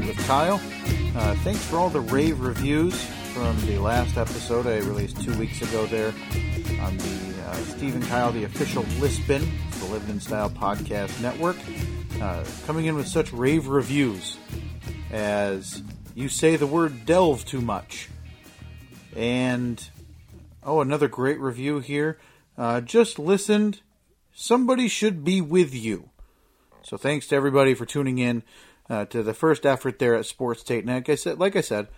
With Kyle. Uh, thanks for all the rave reviews from the last episode I released two weeks ago there on the uh, Steve and Kyle, the official Lisbon, the Living in Style podcast network. Uh, coming in with such rave reviews as you say the word delve too much. And, oh, another great review here. Uh, just listened. Somebody should be with you. So thanks to everybody for tuning in uh, to the first effort there at Sports Tate. And like I said, like I said,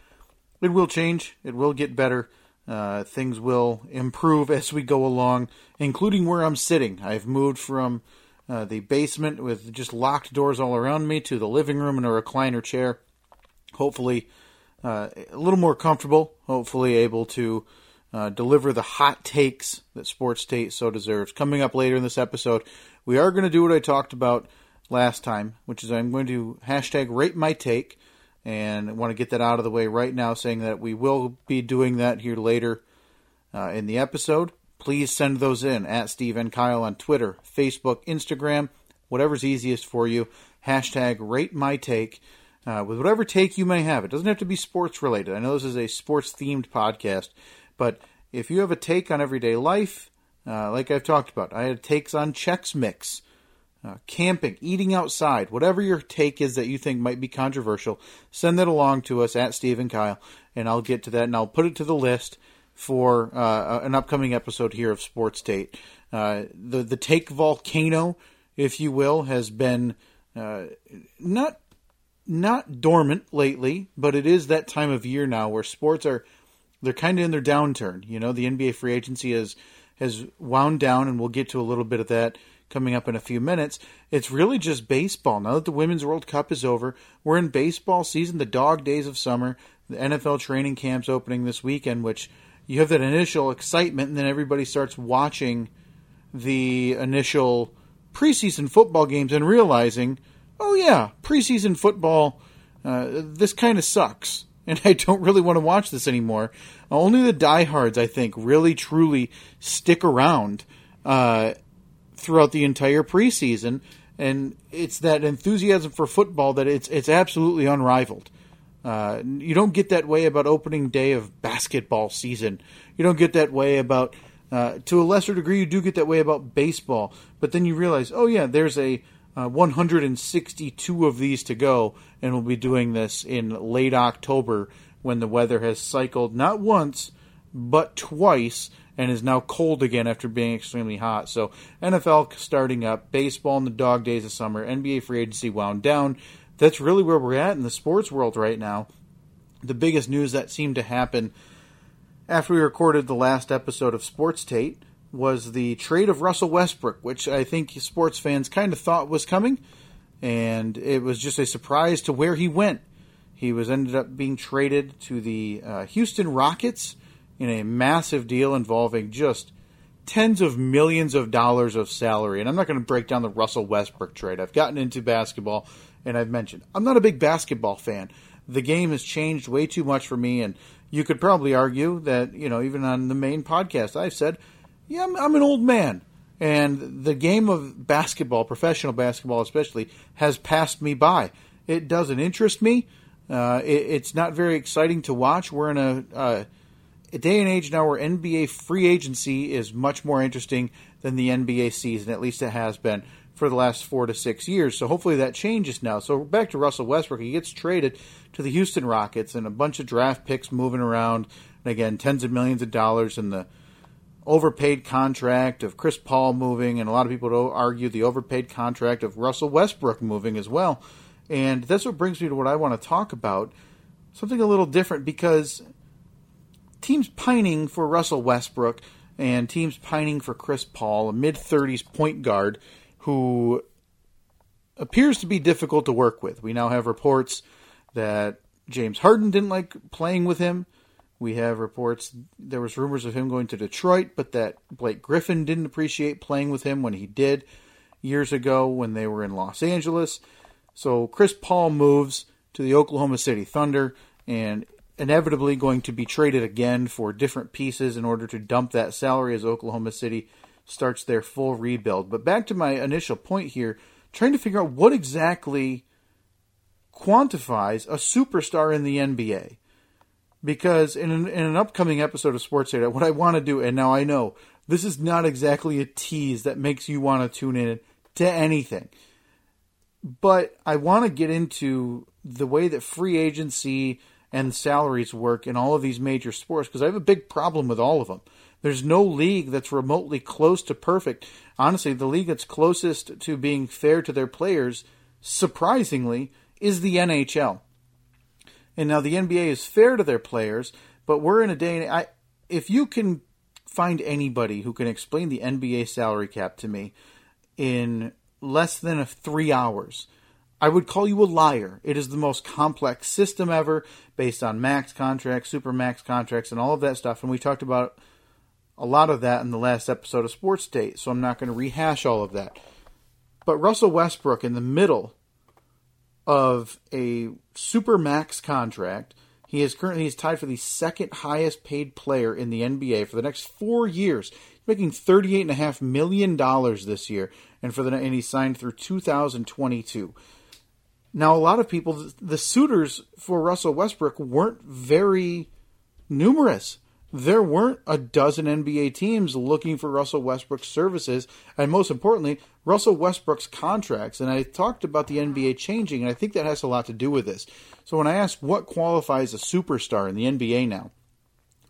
it will change. It will get better. Uh, things will improve as we go along, including where I'm sitting. I've moved from uh, the basement with just locked doors all around me to the living room in a recliner chair. Hopefully, uh, a little more comfortable. Hopefully, able to uh, deliver the hot takes that Sports Tate so deserves. Coming up later in this episode, we are going to do what I talked about last time, which is I'm going to hashtag rate my take, and I want to get that out of the way right now, saying that we will be doing that here later uh, in the episode. Please send those in at Steve and Kyle on Twitter, Facebook, Instagram, whatever's easiest for you. Hashtag rate my take. Uh, with whatever take you may have. It doesn't have to be sports related. I know this is a sports themed podcast, but if you have a take on everyday life, uh, like I've talked about, I had takes on Chex Mix, uh, camping, eating outside, whatever your take is that you think might be controversial, send that along to us at Steve and Kyle, and I'll get to that and I'll put it to the list for uh, an upcoming episode here of Sports Tate. Uh, the the take volcano, if you will, has been uh, not not dormant lately, but it is that time of year now where sports are they're kind of in their downturn. You know, the NBA free agency has has wound down, and we'll get to a little bit of that coming up in a few minutes. It's really just baseball. Now that the Women's World Cup is over, we're in baseball season, the dog days of summer. The NFL training camps opening this weekend, which you have that initial excitement, and then everybody starts watching the initial preseason football games and realizing, oh yeah, preseason football, uh, this kind of sucks, and I don't really want to watch this anymore. Only the diehards, I think, really truly stick around uh, throughout the entire preseason, and it's that enthusiasm for football that it's it's absolutely unrivaled. Uh, you don't get that way about opening day of basketball season. You don't get that way about, uh, to a lesser degree, you do get that way about baseball. But then you realize, oh yeah, there's a uh, 162 of these to go, and we'll be doing this in late October when the weather has cycled not once but twice and is now cold again after being extremely hot. So NFL starting up, baseball in the dog days of summer, NBA free agency wound down. That's really where we're at in the sports world right now. The biggest news that seemed to happen after we recorded the last episode of Sports Tate was the trade of Russell Westbrook, which I think sports fans kind of thought was coming, and it was just a surprise to where he went. He was ended up being traded to the uh, Houston Rockets in a massive deal involving just tens of millions of dollars of salary. And I'm not going to break down the Russell Westbrook trade. I've gotten into basketball and I've mentioned I'm not a big basketball fan. The game has changed way too much for me, and you could probably argue that, you know, even on the main podcast, I've said, yeah, I'm, I'm an old man. And the game of basketball, professional basketball especially, has passed me by. It doesn't interest me. Uh, it, it's not very exciting to watch. We're in a, uh, a day and age now where NBA free agency is much more interesting than the NBA season. At least it has been for the last four to six years. So hopefully that changes now. So back to Russell Westbrook. He gets traded to the Houston Rockets and a bunch of draft picks moving around. And again, tens of millions of dollars and the overpaid contract of Chris Paul moving, and a lot of people argue the overpaid contract of Russell Westbrook moving as well. And that's what brings me to what I want to talk about. Something a little different because teams pining for Russell Westbrook and teams pining for Chris Paul, a mid 30s point guard who appears to be difficult to work with. We now have reports that James Harden didn't like playing with him. We have reports there was rumors of him going to Detroit, but that Blake Griffin didn't appreciate playing with him when he did years ago when they were in Los Angeles. So Chris Paul moves to the Oklahoma City Thunder and inevitably going to be traded again for different pieces in order to dump that salary as Oklahoma City starts their full rebuild. But back to my initial point here, trying to figure out what exactly quantifies a superstar in the NBA. Because in an, in an upcoming episode of Sports Tate, what I want to do, and now I know this is not exactly a tease that makes you want to tune in to anything but I want to get into the way that free agency and salaries work in all of these major sports because I have a big problem with all of them. There's no league that's remotely close to perfect. Honestly, the league that's closest to being fair to their players, surprisingly, is the NHL. And now the NBA is fair to their players, but we're in a day I if you can find anybody who can explain the NBA salary cap to me in less than three hours. I would call you a liar. It is the most complex system ever, based on max contracts, super max contracts, and all of that stuff. And we talked about a lot of that in the last episode of Sports Tate, so I'm not going to rehash all of that. But Russell Westbrook, in the middle of a super max contract, he is currently he's tied for the second highest paid player in the NBA for the next four years he's making $38.5 million this year, and for the and he signed through 2022. Now, a lot of people, the suitors for Russell Westbrook weren't very numerous. There weren't a dozen NBA teams looking for Russell Westbrook's services, and most importantly, Russell Westbrook's contracts. And I talked about the NBA changing, and I think that has a lot to do with this. So when I ask what qualifies a superstar in the NBA now,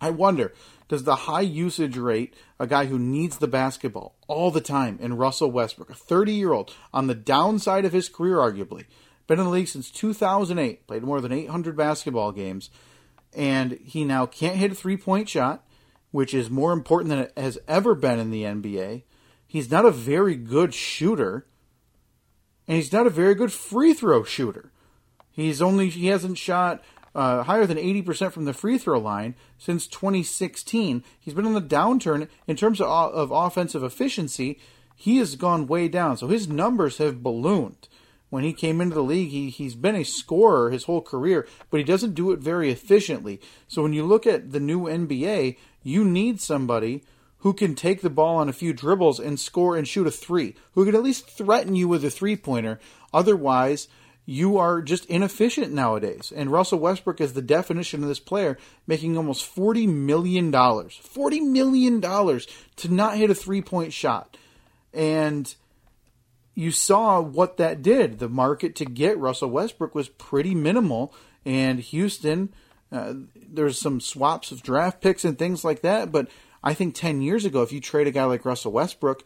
I wonder does the high usage rate, a guy who needs the basketball all the time, in Russell Westbrook, a 30 year old, on the downside of his career, arguably, been in the league since 2008, played more than 800 basketball games, and he now can't hit a three point shot, which is more important than it has ever been in the NBA. He's not a very good shooter, and he's not a very good free throw shooter. He's only he hasn't shot uh, higher than 80% from the free throw line since 2016. He's been on the downturn in terms of, of offensive efficiency. He has gone way down. So his numbers have ballooned. When he came into the league, he, he's been a scorer his whole career, but he doesn't do it very efficiently. So when you look at the new NBA, you need somebody who can take the ball on a few dribbles and score and shoot a three, who can at least threaten you with a three pointer. Otherwise, you are just inefficient nowadays. And Russell Westbrook is the definition of this player, making almost $40 million. $40 million to not hit a three point shot. And you saw what that did. The market to get Russell Westbrook was pretty minimal. And Houston, uh, there's some swaps of draft picks and things like that. But I think 10 years ago, if you trade a guy like Russell Westbrook,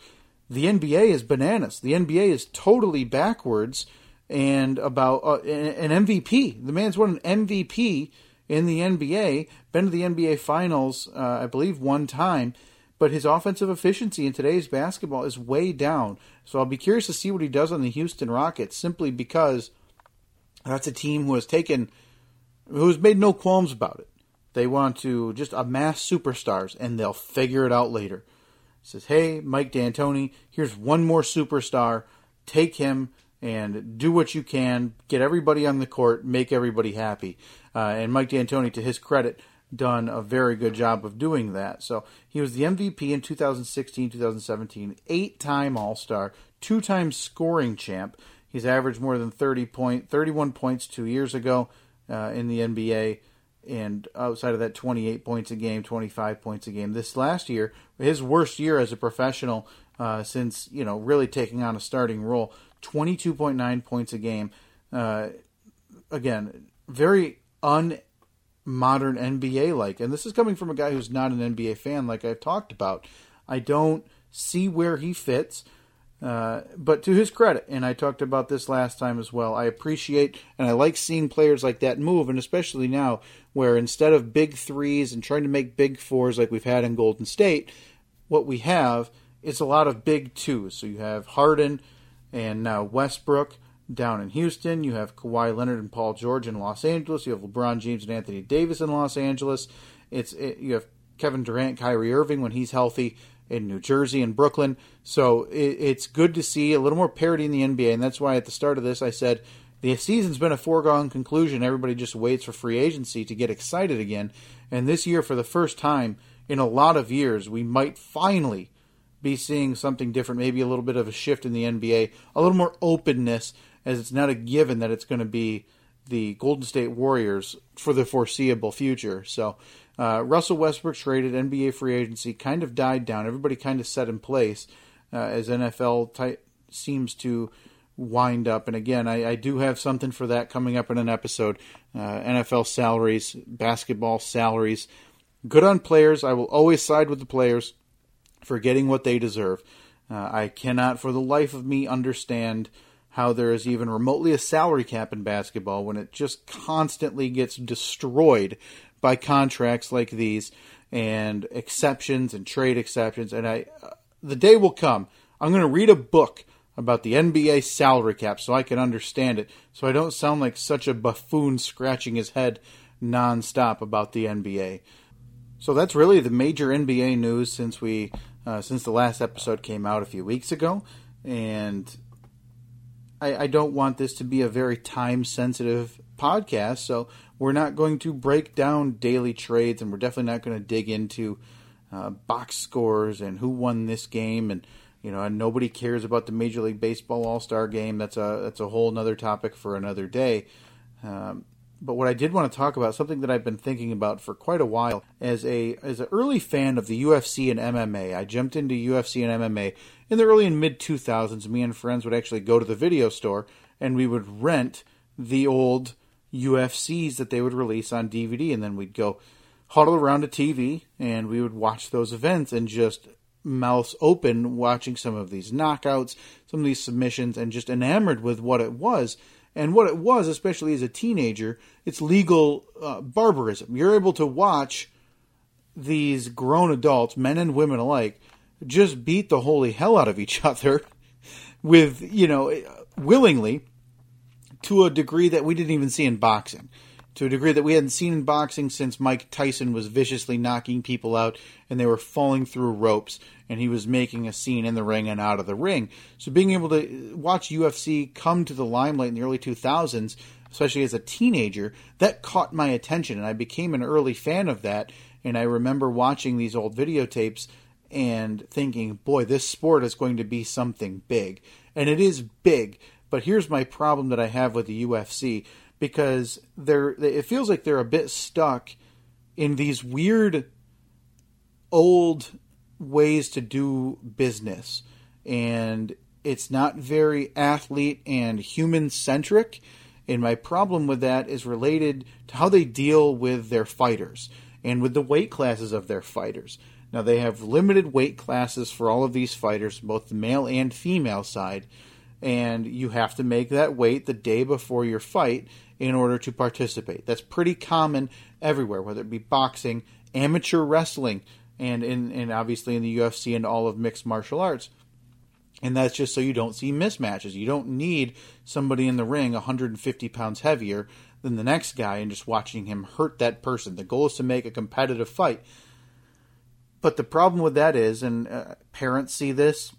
the NBA is bananas. The NBA is totally backwards and about uh, an MVP. The man's won an MVP in the NBA, been to the NBA Finals, uh, I believe, one time, but his offensive efficiency in today's basketball is way down. So I'll be curious to see what he does on the Houston Rockets, simply because that's a team who has taken, who's made no qualms about it. They want to just amass superstars, and they'll figure it out later. says, hey, Mike D'Antoni, here's one more superstar. Take him and do what you can, get everybody on the court, make everybody happy. Uh, and Mike D'Antoni, to his credit, done a very good job of doing that. So he was the MVP in 2016, 2017, eight time All Star, two time scoring champ. He's averaged more than 30 point, 31 points two years ago uh, in the NBA, and outside of that, 28 points a game, 25 points a game. This last year, his worst year as a professional uh, since you know really taking on a starting role, 22.9 points a game. Uh, again, very un modern NBA like. And this is coming from a guy who's not an NBA fan, like I've talked about. I don't see where he fits. Uh, but to his credit, and I talked about this last time as well, I appreciate and I like seeing players like that move, and especially now where instead of big threes and trying to make big fours like we've had in Golden State, what we have is a lot of big twos. So you have Harden and now Westbrook down in Houston. You have Kawhi Leonard and Paul George in Los Angeles. You have LeBron James and Anthony Davis in Los Angeles. It's it, you have Kevin Durant, Kyrie Irving when he's healthy in New Jersey and Brooklyn. So it, it's good to see a little more parity in the NBA, and that's why at the start of this I said the season's been a foregone conclusion. Everybody just waits for free agency to get excited again. And this year, for the first time in a lot of years, we might finally be seeing something different, maybe a little bit of a shift in the NBA, a little more openness as it's not a given that it's going to be the Golden State Warriors for the foreseeable future. So, uh, Russell Westbrook traded NBA free agency kind of died down. Everybody kind of set in place uh, as NFL seems to wind up. And again, I, I, do have something for that coming up in an episode. Uh, NFL salaries, basketball salaries. Good on players. I will always side with the players for getting what they deserve. Uh, I cannot, for the life of me, understand how there is even remotely a salary cap in basketball when it just constantly gets destroyed by contracts like these and exceptions and trade exceptions. And I, uh, the day will come. I'm going to read a book about the NBA salary cap so I can understand it, so I don't sound like such a buffoon scratching his head nonstop about the NBA. So that's really the major NBA news since we uh, since the last episode came out a few weeks ago, and I, I don't want this to be a very time sensitive podcast, so we're not going to break down daily trades, and we're definitely not going to dig into uh, box scores and who won this game, and you know, and nobody cares about the Major League Baseball All Star Game. That's a that's a whole other topic for another day. Um, but what I did want to talk about, something that I've been thinking about for quite a while, as a as an early fan of the UFC and MMA, I jumped into UFC and MMA in the early and mid 2000s. Me and friends would actually go to the video store and we would rent the old UFCs that they would release on DVD, and then we'd go huddle around a TV and we would watch those events and just mouths open watching some of these knockouts, some of these submissions, and just enamored with what it was and what it was, especially as a teenager, it's legal uh, barbarism. You're able to watch these grown adults, men and women alike, just beat the holy hell out of each other with, you know, willingly to a degree that we didn't even see in boxing. To a degree that we hadn't seen in boxing since Mike Tyson was viciously knocking people out and they were falling through ropes and he was making a scene in the ring and out of the ring. So being able to watch UFC come to the limelight in the early 2000s, especially as a teenager, that caught my attention and I became an early fan of that. And I remember watching these old videotapes and thinking, boy, this sport is going to be something big. And it is big. But here's my problem that I have with the UFC because they're it feels like they're a bit stuck in these weird old ways to do business and it's not very athlete and human centric and my problem with that is related to how they deal with their fighters and with the weight classes of their fighters now they have limited weight classes for all of these fighters both the male and female side and you have to make that weight the day before your fight in order to participate that's pretty common everywhere whether it be boxing amateur wrestling and in and obviously in the UFC and all of mixed martial arts. And that's just so you don't see mismatches. You don't need somebody in the ring 150 pounds heavier than the next guy and just watching him hurt that person. The goal is to make a competitive fight. But the problem with that is, and uh, parents see this,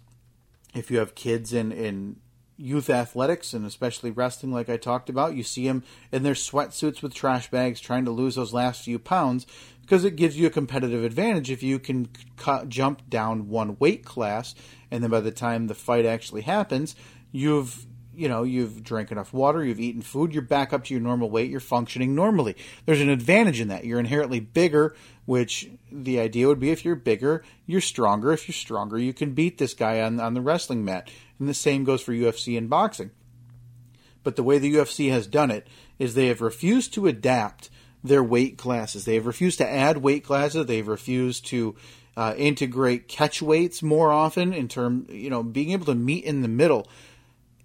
if you have kids in, in youth athletics and especially wrestling, like I talked about, you see them in their sweatsuits with trash bags trying to lose those last few pounds because it gives you a competitive advantage if you can cut, jump down one weight class, and then by the time the fight actually happens, you've you know you've drank enough water, you've eaten food, you're back up to your normal weight, you're functioning normally. There's an advantage in that. You're inherently bigger, which the idea would be if you're bigger, you're stronger. If you're stronger, you can beat this guy on on the wrestling mat. And the same goes for UFC and boxing. But the way the UFC has done it is they have refused to adapt their weight classes. They have refused to add weight classes. They've refused to uh, integrate catch weights more often in term, you know, being able to meet in the middle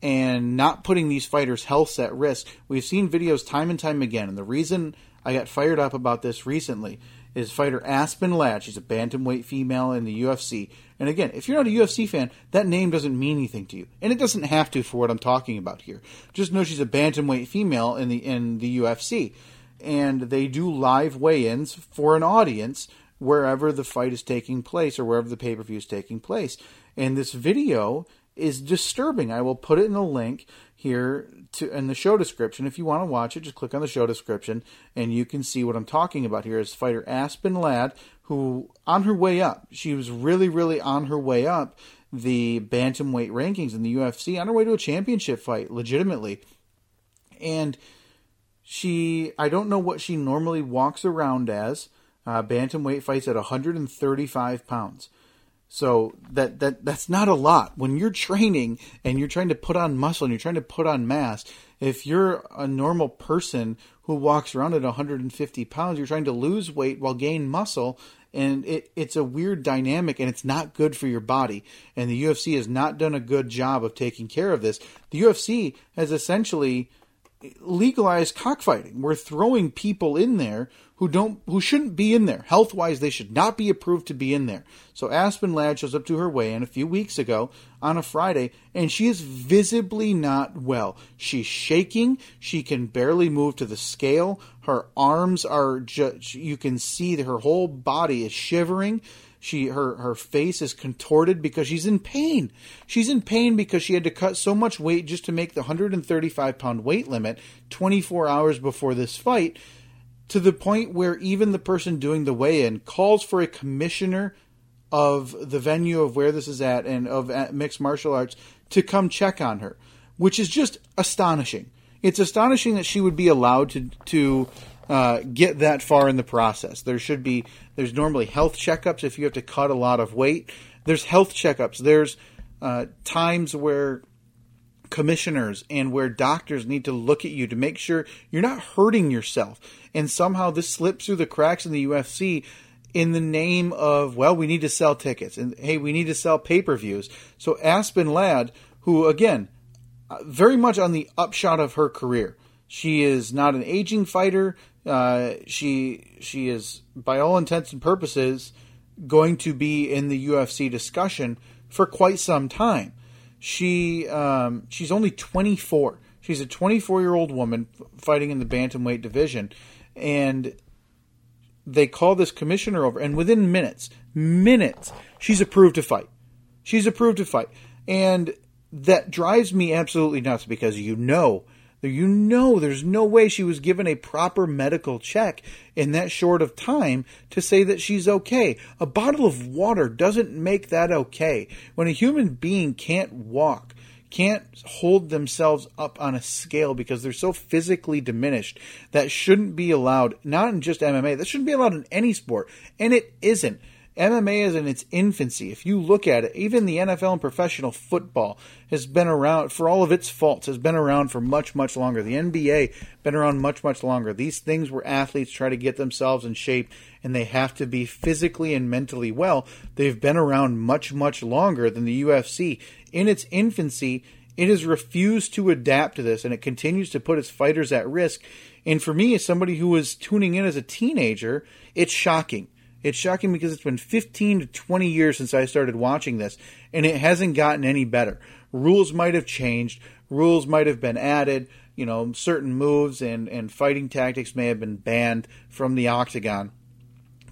and not putting these fighters' health at risk. We've seen videos time and time again, and the reason I got fired up about this recently is fighter Aspen Ladd. She's a bantamweight female in the UFC. And again, if you're not a UFC fan, that name doesn't mean anything to you, and it doesn't have to for what I'm talking about here. Just know she's a bantamweight female in the in the UFC, and they do live weigh-ins for an audience wherever the fight is taking place or wherever the pay-per-view is taking place. And this video is disturbing. I will put it in the link here to in the show description. If you want to watch it, just click on the show description and you can see what I'm talking about here. Is fighter Aspen Ladd, who on her way up, she was really, really on her way up the bantamweight rankings in the UFC, on her way to a championship fight, legitimately. And she, I don't know what she normally walks around as. Uh, bantamweight fights at 135 pounds. So that that that's not a lot. When you're training and you're trying to put on muscle and you're trying to put on mass, if you're a normal person who walks around at 150 pounds, you're trying to lose weight while gain muscle, and it, it's a weird dynamic and it's not good for your body. And the UFC has not done a good job of taking care of this. The UFC has essentially legalized cockfighting. We're throwing people in there who don't who shouldn't be in there. Health wise, they should not be approved to be in there. So Aspen Ladd shows up to her weigh in a few weeks ago on a Friday, and she is visibly not well. She's shaking. She can barely move to the scale. Her arms are just you can see that her whole body is shivering. She her her face is contorted because she's in pain. She's in pain because she had to cut so much weight just to make the 135 pound weight limit 24 hours before this fight to the point where even the person doing the weigh-in calls for a commissioner of the venue of where this is at and of mixed martial arts to come check on her, which is just astonishing. It's astonishing that she would be allowed to to uh, get that far in the process. There should be there's normally health checkups if you have to cut a lot of weight. There's health checkups. There's uh, times where commissioners and where doctors need to look at you to make sure you're not hurting yourself. And somehow this slips through the cracks in the UFC in the name of, well, we need to sell tickets and hey, we need to sell pay per views. So Aspen Ladd, who again, uh, very much on the upshot of her career, she is not an aging fighter. Uh, she she is, by all intents and purposes, going to be in the UFC discussion for quite some time. She um, she's only 24. She's a 24 year old woman fighting in the bantamweight division, and they call this commissioner over, and within minutes, minutes, she's approved to fight. She's approved to fight, and that drives me absolutely nuts because you know you know there's no way she was given a proper medical check in that short of time to say that she's okay. A bottle of water doesn't make that okay. When a human being can't walk, can't hold themselves up on a scale because they're so physically diminished, that shouldn't be allowed, not in just MMA, that shouldn't be allowed in any sport. And it isn't. MMA is in its infancy. If you look at it, even the NFL and professional football has been around for all of its faults, has been around for much, much longer. The NBA been around much, much longer. These things where athletes try to get themselves in shape and they have to be physically and mentally well. They've been around much, much longer than the UFC. In its infancy, it has refused to adapt to this and it continues to put its fighters at risk. And for me, as somebody who was tuning in as a teenager, it's shocking it's shocking because it's been 15 to 20 years since I started watching this, and it hasn't gotten any better. Rules might have changed, rules might have been added, you know, certain moves and, and fighting tactics may have been banned from the octagon.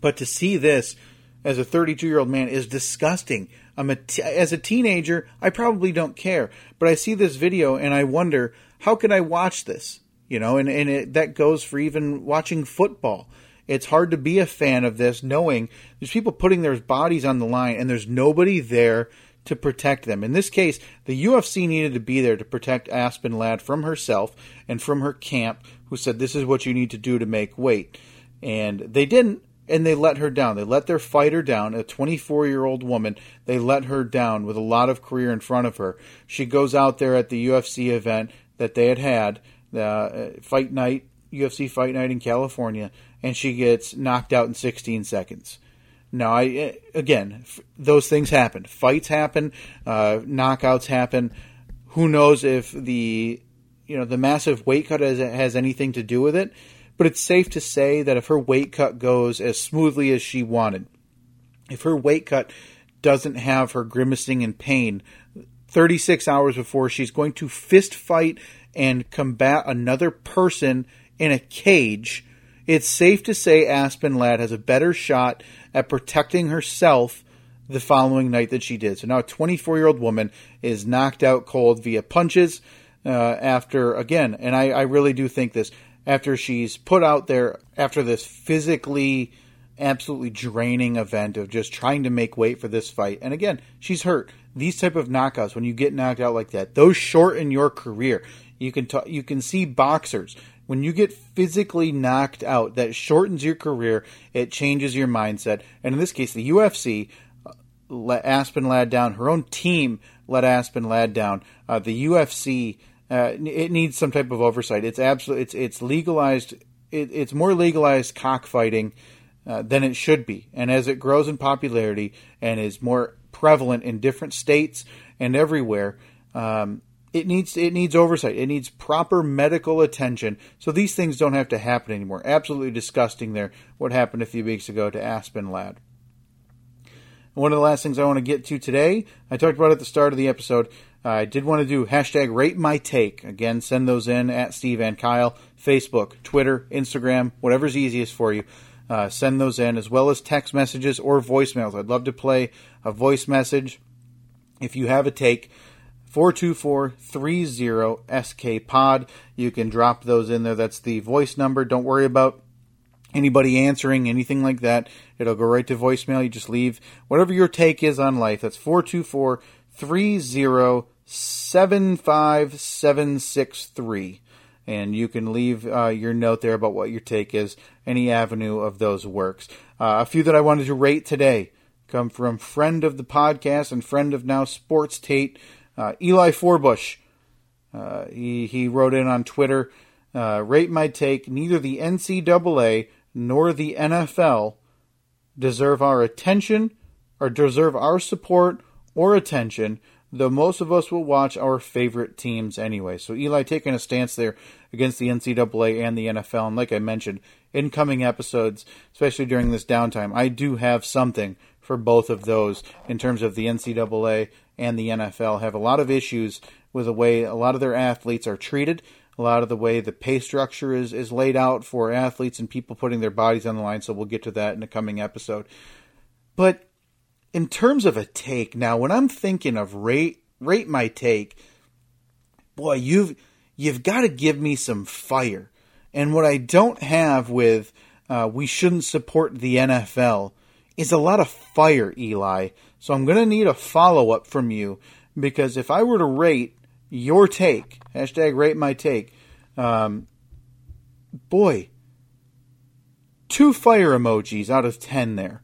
But to see this as a 32 year old man is disgusting. I'm a t- as a teenager, I probably don't care, but I see this video and I wonder how could I watch this? You know, and and it, that goes for even watching football It's hard to be a fan of this knowing there's people putting their bodies on the line and there's nobody there to protect them. In this case, the UFC needed to be there to protect Aspen Ladd from herself and from her camp, who said, This is what you need to do to make weight. And they didn't, and they let her down. They let their fighter down, a 24 year old woman. They let her down with a lot of career in front of her. She goes out there at the UFC event that they had had, uh, Fight Night, UFC Fight Night in California, and she gets knocked out in 16 seconds. Now, I eh, again, those things happen. Fights happen, uh, knockouts happen. Who knows if the you know the massive weight cut has, has anything to do with it? But it's safe to say that if her weight cut goes as smoothly as she wanted, if her weight cut doesn't have her grimacing in pain 36 hours before she's going to fist fight and combat another person in a cage, it's safe to say Aspen Ladd has a better shot at protecting herself the following night that she did. So now a 24 year old woman is knocked out cold via punches uh, after, again, and I, I really do think this, after she's put out there after this physically absolutely draining event of just trying to make weight for this fight. And again, she's hurt. These type of knockouts, when you get knocked out like that, those shorten your career. You can you can see boxers when you get physically knocked out, that shortens your career. It changes your mindset. And in this case, the UFC uh, let Aspen Ladd down. Her own team let Aspen Ladd down. Uh, the UFC uh, it needs some type of oversight. It's absolutely it's it's legalized. It, it's more legalized cockfighting uh, than it should be. And as it grows in popularity and is more prevalent in different states and everywhere, um, it needs it needs oversight. It needs proper medical attention. So these things don't have to happen anymore. Absolutely disgusting. There, what happened a few weeks ago to Aspen Ladd. One of the last things I want to get to today, I talked about at the start of the episode. I did want to do hashtag rate my take. Again, send those in at Steve and Kyle, Facebook, Twitter, Instagram, whatever's easiest for you. Uh, send those in as well as text messages or voicemails. I'd love to play a voice message. If you have a take, 424-30 SK pod. You can drop those in there. That's the voice number. Don't worry about anybody answering anything like that. It'll go right to voicemail. You just leave whatever your take is on life. That's 424 30 75763. And you can leave uh, your note there about what your take is, any avenue of those works. Uh, a few that I wanted to rate today come from friend of the podcast and friend of now Sports Tate, uh, Eli Forbush. Uh, he, he wrote in on Twitter, uh, rate my take, neither the NCAA nor the NFL deserve our attention or deserve our support or attention though most of us will watch our favorite teams anyway. So Eli taking a stance there against the NCAA and the NFL. And like I mentioned, in coming episodes, especially during this downtime, I do have something for both of those in terms of the NCAA and the NFL have a lot of issues with the way a lot of their athletes are treated, a lot of the way the pay structure is, is laid out for athletes and people putting their bodies on the line. So we'll get to that in a coming episode. But in terms of a take, now when I'm thinking of rate rate my take, boy, you've you've got to give me some fire. And what I don't have with uh, we shouldn't support the NFL is a lot of fire, Eli. So I'm going to need a follow up from you because if I were to rate your take, hashtag rate my take, um, boy, two fire emojis out of 10 there.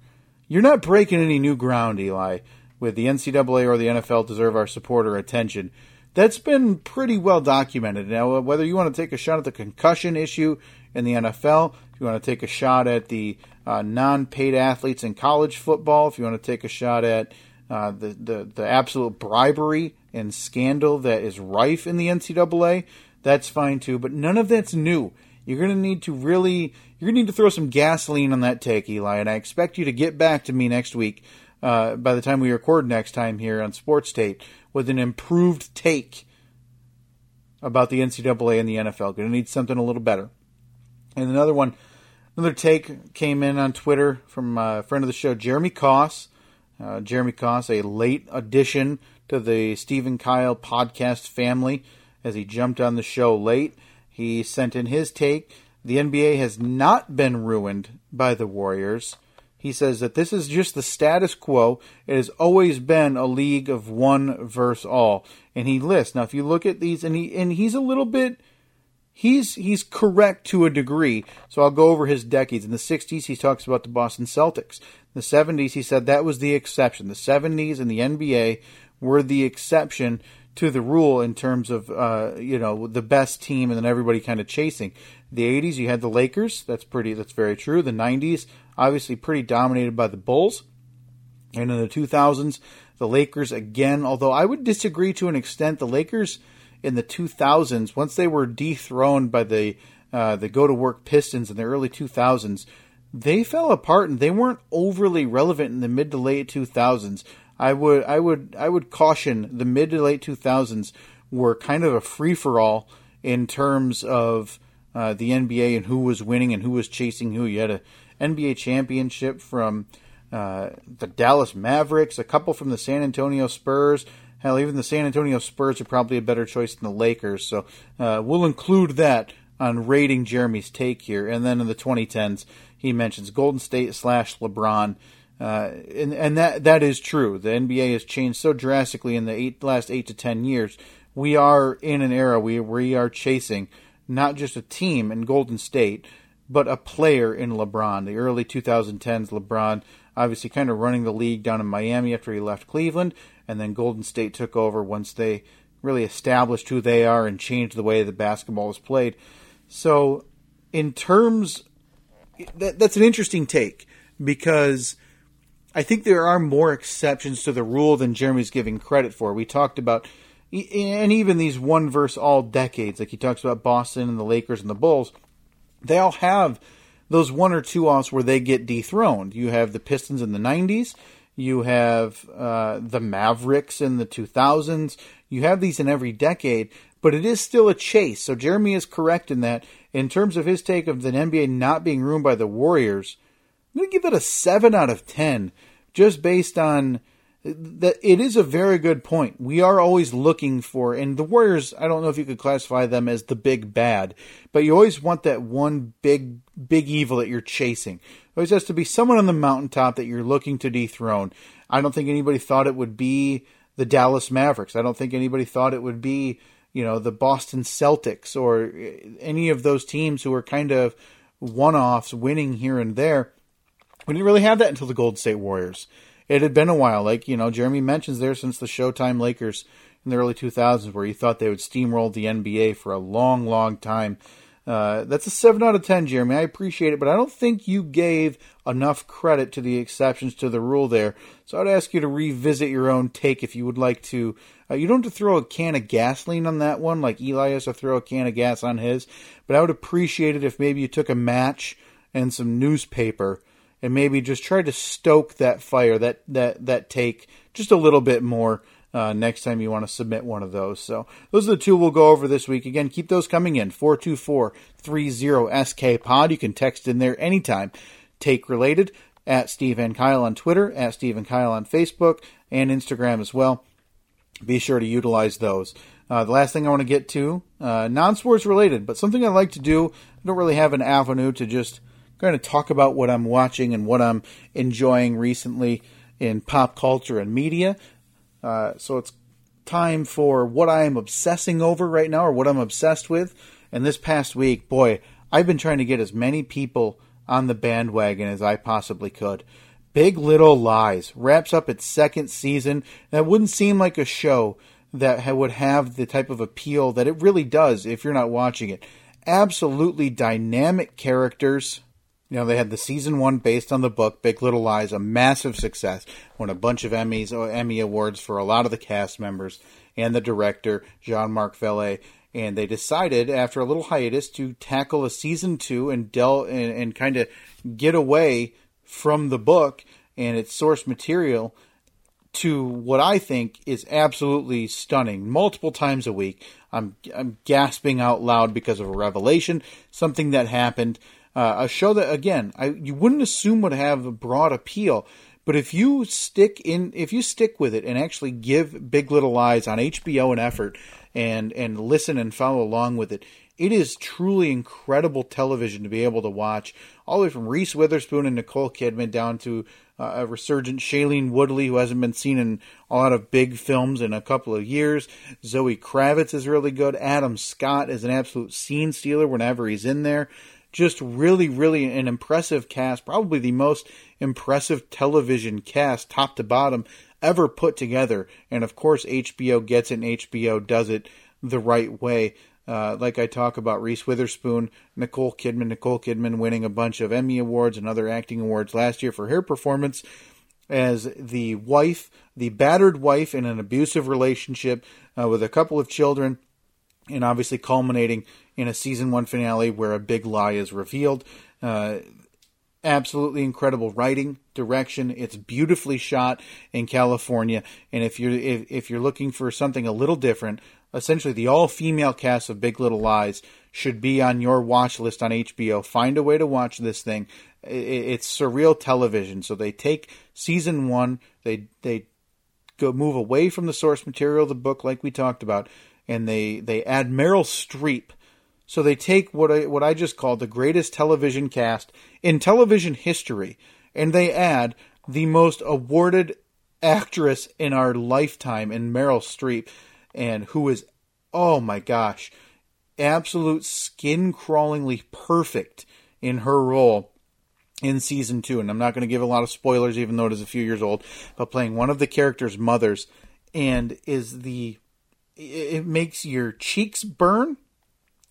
You're not breaking any new ground, Eli, with the NCAA or the NFL deserve our support or attention. That's been pretty well documented. Now, whether you want to take a shot at the concussion issue in the NFL, if you want to take a shot at the uh, non-paid athletes in college football, if you want to take a shot at uh, the, the the absolute bribery and scandal that is rife in the NCAA, that's fine too. But none of that's new. You're going to need to really you're going to need to throw some gasoline on that take, Eli, and I expect you to get back to me next week, uh, by the time we record next time here on Sports Tate, with an improved take about the NCAA and the NFL. Going to need something a little better. And another one, another take came in on Twitter from a friend of the show, Jeremy Koss. Uh, Jeremy Koss, a late addition to the Steve and Kyle podcast family, as he jumped on the show late. He sent in his take The NBA has not been ruined by the Warriors. He says that this is just the status quo. It has always been a league of one versus all. And he lists now if you look at these and he and he's a little bit he's he's correct to a degree. So I'll go over his decades. In the 60s, he talks about the Boston Celtics. In the 70s, he said that was the exception. The 70s and the NBA were the exception to the rule in terms of uh, you know the best team and then everybody kind of chasing. The 80s, you had the Lakers. That's pretty. That's very true. The 90s, obviously, pretty dominated by the Bulls. And in the 2000s, the Lakers again. Although I would disagree to an extent, the Lakers in the 2000s, once they were dethroned by the uh, the go to work Pistons in the early 2000s, they fell apart and they weren't overly relevant in the mid to late 2000s. I would I would I would caution the mid to late 2000s were kind of a free for all in terms of uh, the NBA and who was winning and who was chasing who. You had a NBA championship from uh, the Dallas Mavericks, a couple from the San Antonio Spurs, Hell, even the San Antonio Spurs are probably a better choice than the Lakers. So uh, we'll include that on rating Jeremy's take here. And then in the 2010s, he mentions Golden State slash LeBron. Uh, and and that that is true. The NBA has changed so drastically in the eight, last eight to ten years. We are in an era we we are chasing not just a team in Golden State, but a player in LeBron. The early 2010s, LeBron obviously kind of running the league down in Miami after he left Cleveland, and then Golden State took over once they really established who they are and changed the way the basketball is played. So, in terms, that, that's an interesting take because I think there are more exceptions to the rule than Jeremy's giving credit for. We talked about, and even these one verse all decades, like he talks about Boston and the Lakers and the Bulls, they all have those one or two offs where they get dethroned. You have the Pistons in the 90s, you have uh, the Mavericks in the 2000s. You have these in every decade, but it is still a chase. So Jeremy is correct in that. In terms of his take of the NBA not being ruined by the Warriors, I'm going to give it a 7 out of 10, just based on that it is a very good point. We are always looking for, and the Warriors, I don't know if you could classify them as the big bad, but you always want that one big, big evil that you're chasing. It always has to be someone on the mountaintop that you're looking to dethrone. I don't think anybody thought it would be the Dallas Mavericks. I don't think anybody thought it would be, you know, the Boston Celtics or any of those teams who were kind of one offs winning here and there. We didn't really have that until the Golden State Warriors it had been a while. Like you know, Jeremy mentions there since the Showtime Lakers in the early 2000s, where he thought they would steamroll the NBA for a long, long time. Uh, that's a 7 out of 10, Jeremy. I appreciate it, but I don't think you gave enough credit to the exceptions to the rule there. So I'd ask you to revisit your own take if you would like to. Uh, you don't have to throw a can of gasoline on that one, like Eli has to throw a can of gas on his, but I would appreciate it if maybe you took a match and some newspaper and maybe just try to stoke that fire, that that that take just a little bit more uh, next time you want to submit one of those. So those are the two we'll go over this week. Again, keep those coming in 424-30 SK pod. You can text in there anytime. Take related at Steve and Kyle on Twitter, at Steve and Kyle on Facebook and Instagram as well. Be sure to utilize those. Uh, the last thing I want to get to, uh, non sports related, but something I like to do. I don't really have an avenue to just going to talk about what I'm watching and what I'm enjoying recently in pop culture and media. Uh, so it's time for what I am obsessing over right now or what I'm obsessed with. And this past week, boy, I've been trying to get as many people on the bandwagon as I possibly could. Big Little Lies wraps up its second season. That wouldn't seem like a show that would have the type of appeal that it really does if you're not watching it. Absolutely dynamic characters you know, they had the season one based on the book Big Little Lies, a massive success, won a bunch of Emmys, uh, Emmy awards for a lot of the cast members and the director Jean-Marc Vallée. And they decided after a little hiatus to tackle a season two and del and, and kind of get away from the book and its source material to what I think is absolutely stunning. Multiple times a week, I'm I'm gasping out loud because of a revelation, something that happened uh, a show that again I, you wouldn't assume would have a broad appeal, but if you stick in, if you stick with it and actually give Big Little Lies on HBO an effort and and listen and follow along with it, it is truly incredible television to be able to watch, all the way from Reese Witherspoon and Nicole Kidman down to uh, a resurgent Shailene Woodley, who hasn't been seen in a lot of big films in a couple of years. Zoe Kravitz is really good. Adam Scott is an absolute scene stealer whenever he's in there. Just really, really an impressive cast, probably the most impressive television cast, top to bottom, ever put together. And of course, HBO gets it, and HBO does it the right way. Uh, like I talk about Reese Witherspoon, Nicole Kidman, Nicole Kidman winning a bunch of Emmy Awards and other acting awards last year for her performance as the wife, the battered wife in an abusive relationship uh, with a couple of children, and obviously culminating in a season one finale where a big lie is revealed. Uh, absolutely incredible writing, direction. It's beautifully shot in California, and if you're if, if you're looking for something a little different, essentially the all female cast of Big Little Lies should be on your watch list on HBO. Find a way to watch this thing. It's surreal television. So they take season one, they they go move away from the source material of the book, like we talked about, and they they add Meryl Streep. So they take what I what I just called the greatest television cast in television history, and they add the most awarded actress in our lifetime in Meryl Streep and who is, oh my gosh, absolute skin crawlingly perfect in her role in season two. And I'm not going to give a lot of spoilers, even though it is a few years old, but playing one of the character's mothers and is the, it makes your cheeks burn.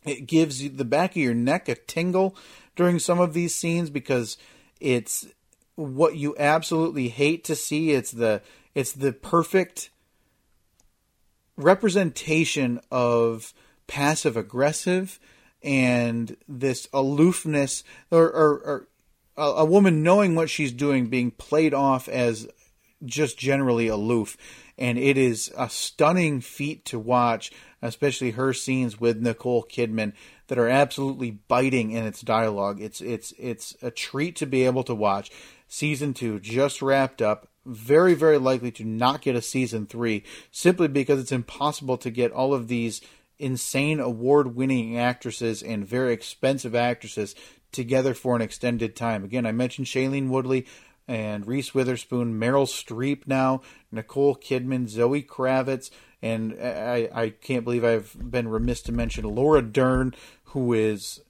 It gives you the back of your neck a tingle during some of these scenes because it's what you absolutely hate to see. It's the, it's the perfect representation of passive aggressive and this aloofness or, or, or a, a woman knowing what she's doing being played off as just generally aloof and it is a stunning feat to watch especially her scenes with Nicole Kidman that are absolutely biting in its dialogue. It's it's it's a treat to be able to watch. Season 2 just wrapped up. Very, very likely to not get a season three simply because it's impossible to get all of these insane award winning actresses and very expensive actresses together for an extended time. Again, I mentioned Shailene Woodley and Reese Witherspoon, Meryl Streep now, Nicole Kidman, Zoe Kravitz, and I, I can't believe I've been remiss to mention Laura Dern, who is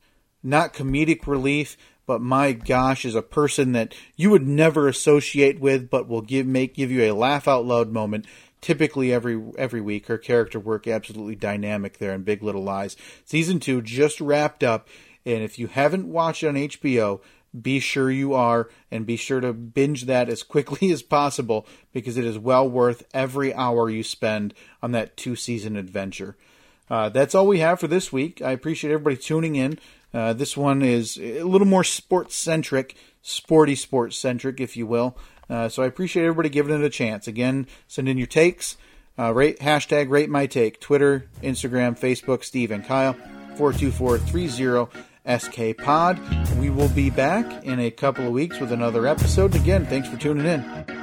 not comedic relief, but my gosh, is a person that you would never associate with, but will give make give you a laugh out loud moment. Typically every every week, her character work absolutely dynamic there in Big Little Lies. Season two just wrapped up, and if you haven't watched on HBO, be sure you are, and be sure to binge that as quickly as possible because it is well worth every hour you spend on that two season adventure. Uh, that's all we have for this week. I appreciate everybody tuning in. Uh, this one is a little more sports centric, sporty sports centric, if you will. Uh, so I appreciate everybody giving it a chance. Again, send in your takes. Uh, rate hashtag rate my take. Twitter, Instagram, Facebook, Steve and Kyle. 42430 SK Pod. We will be back in a couple of weeks with another episode. Again, thanks for tuning in.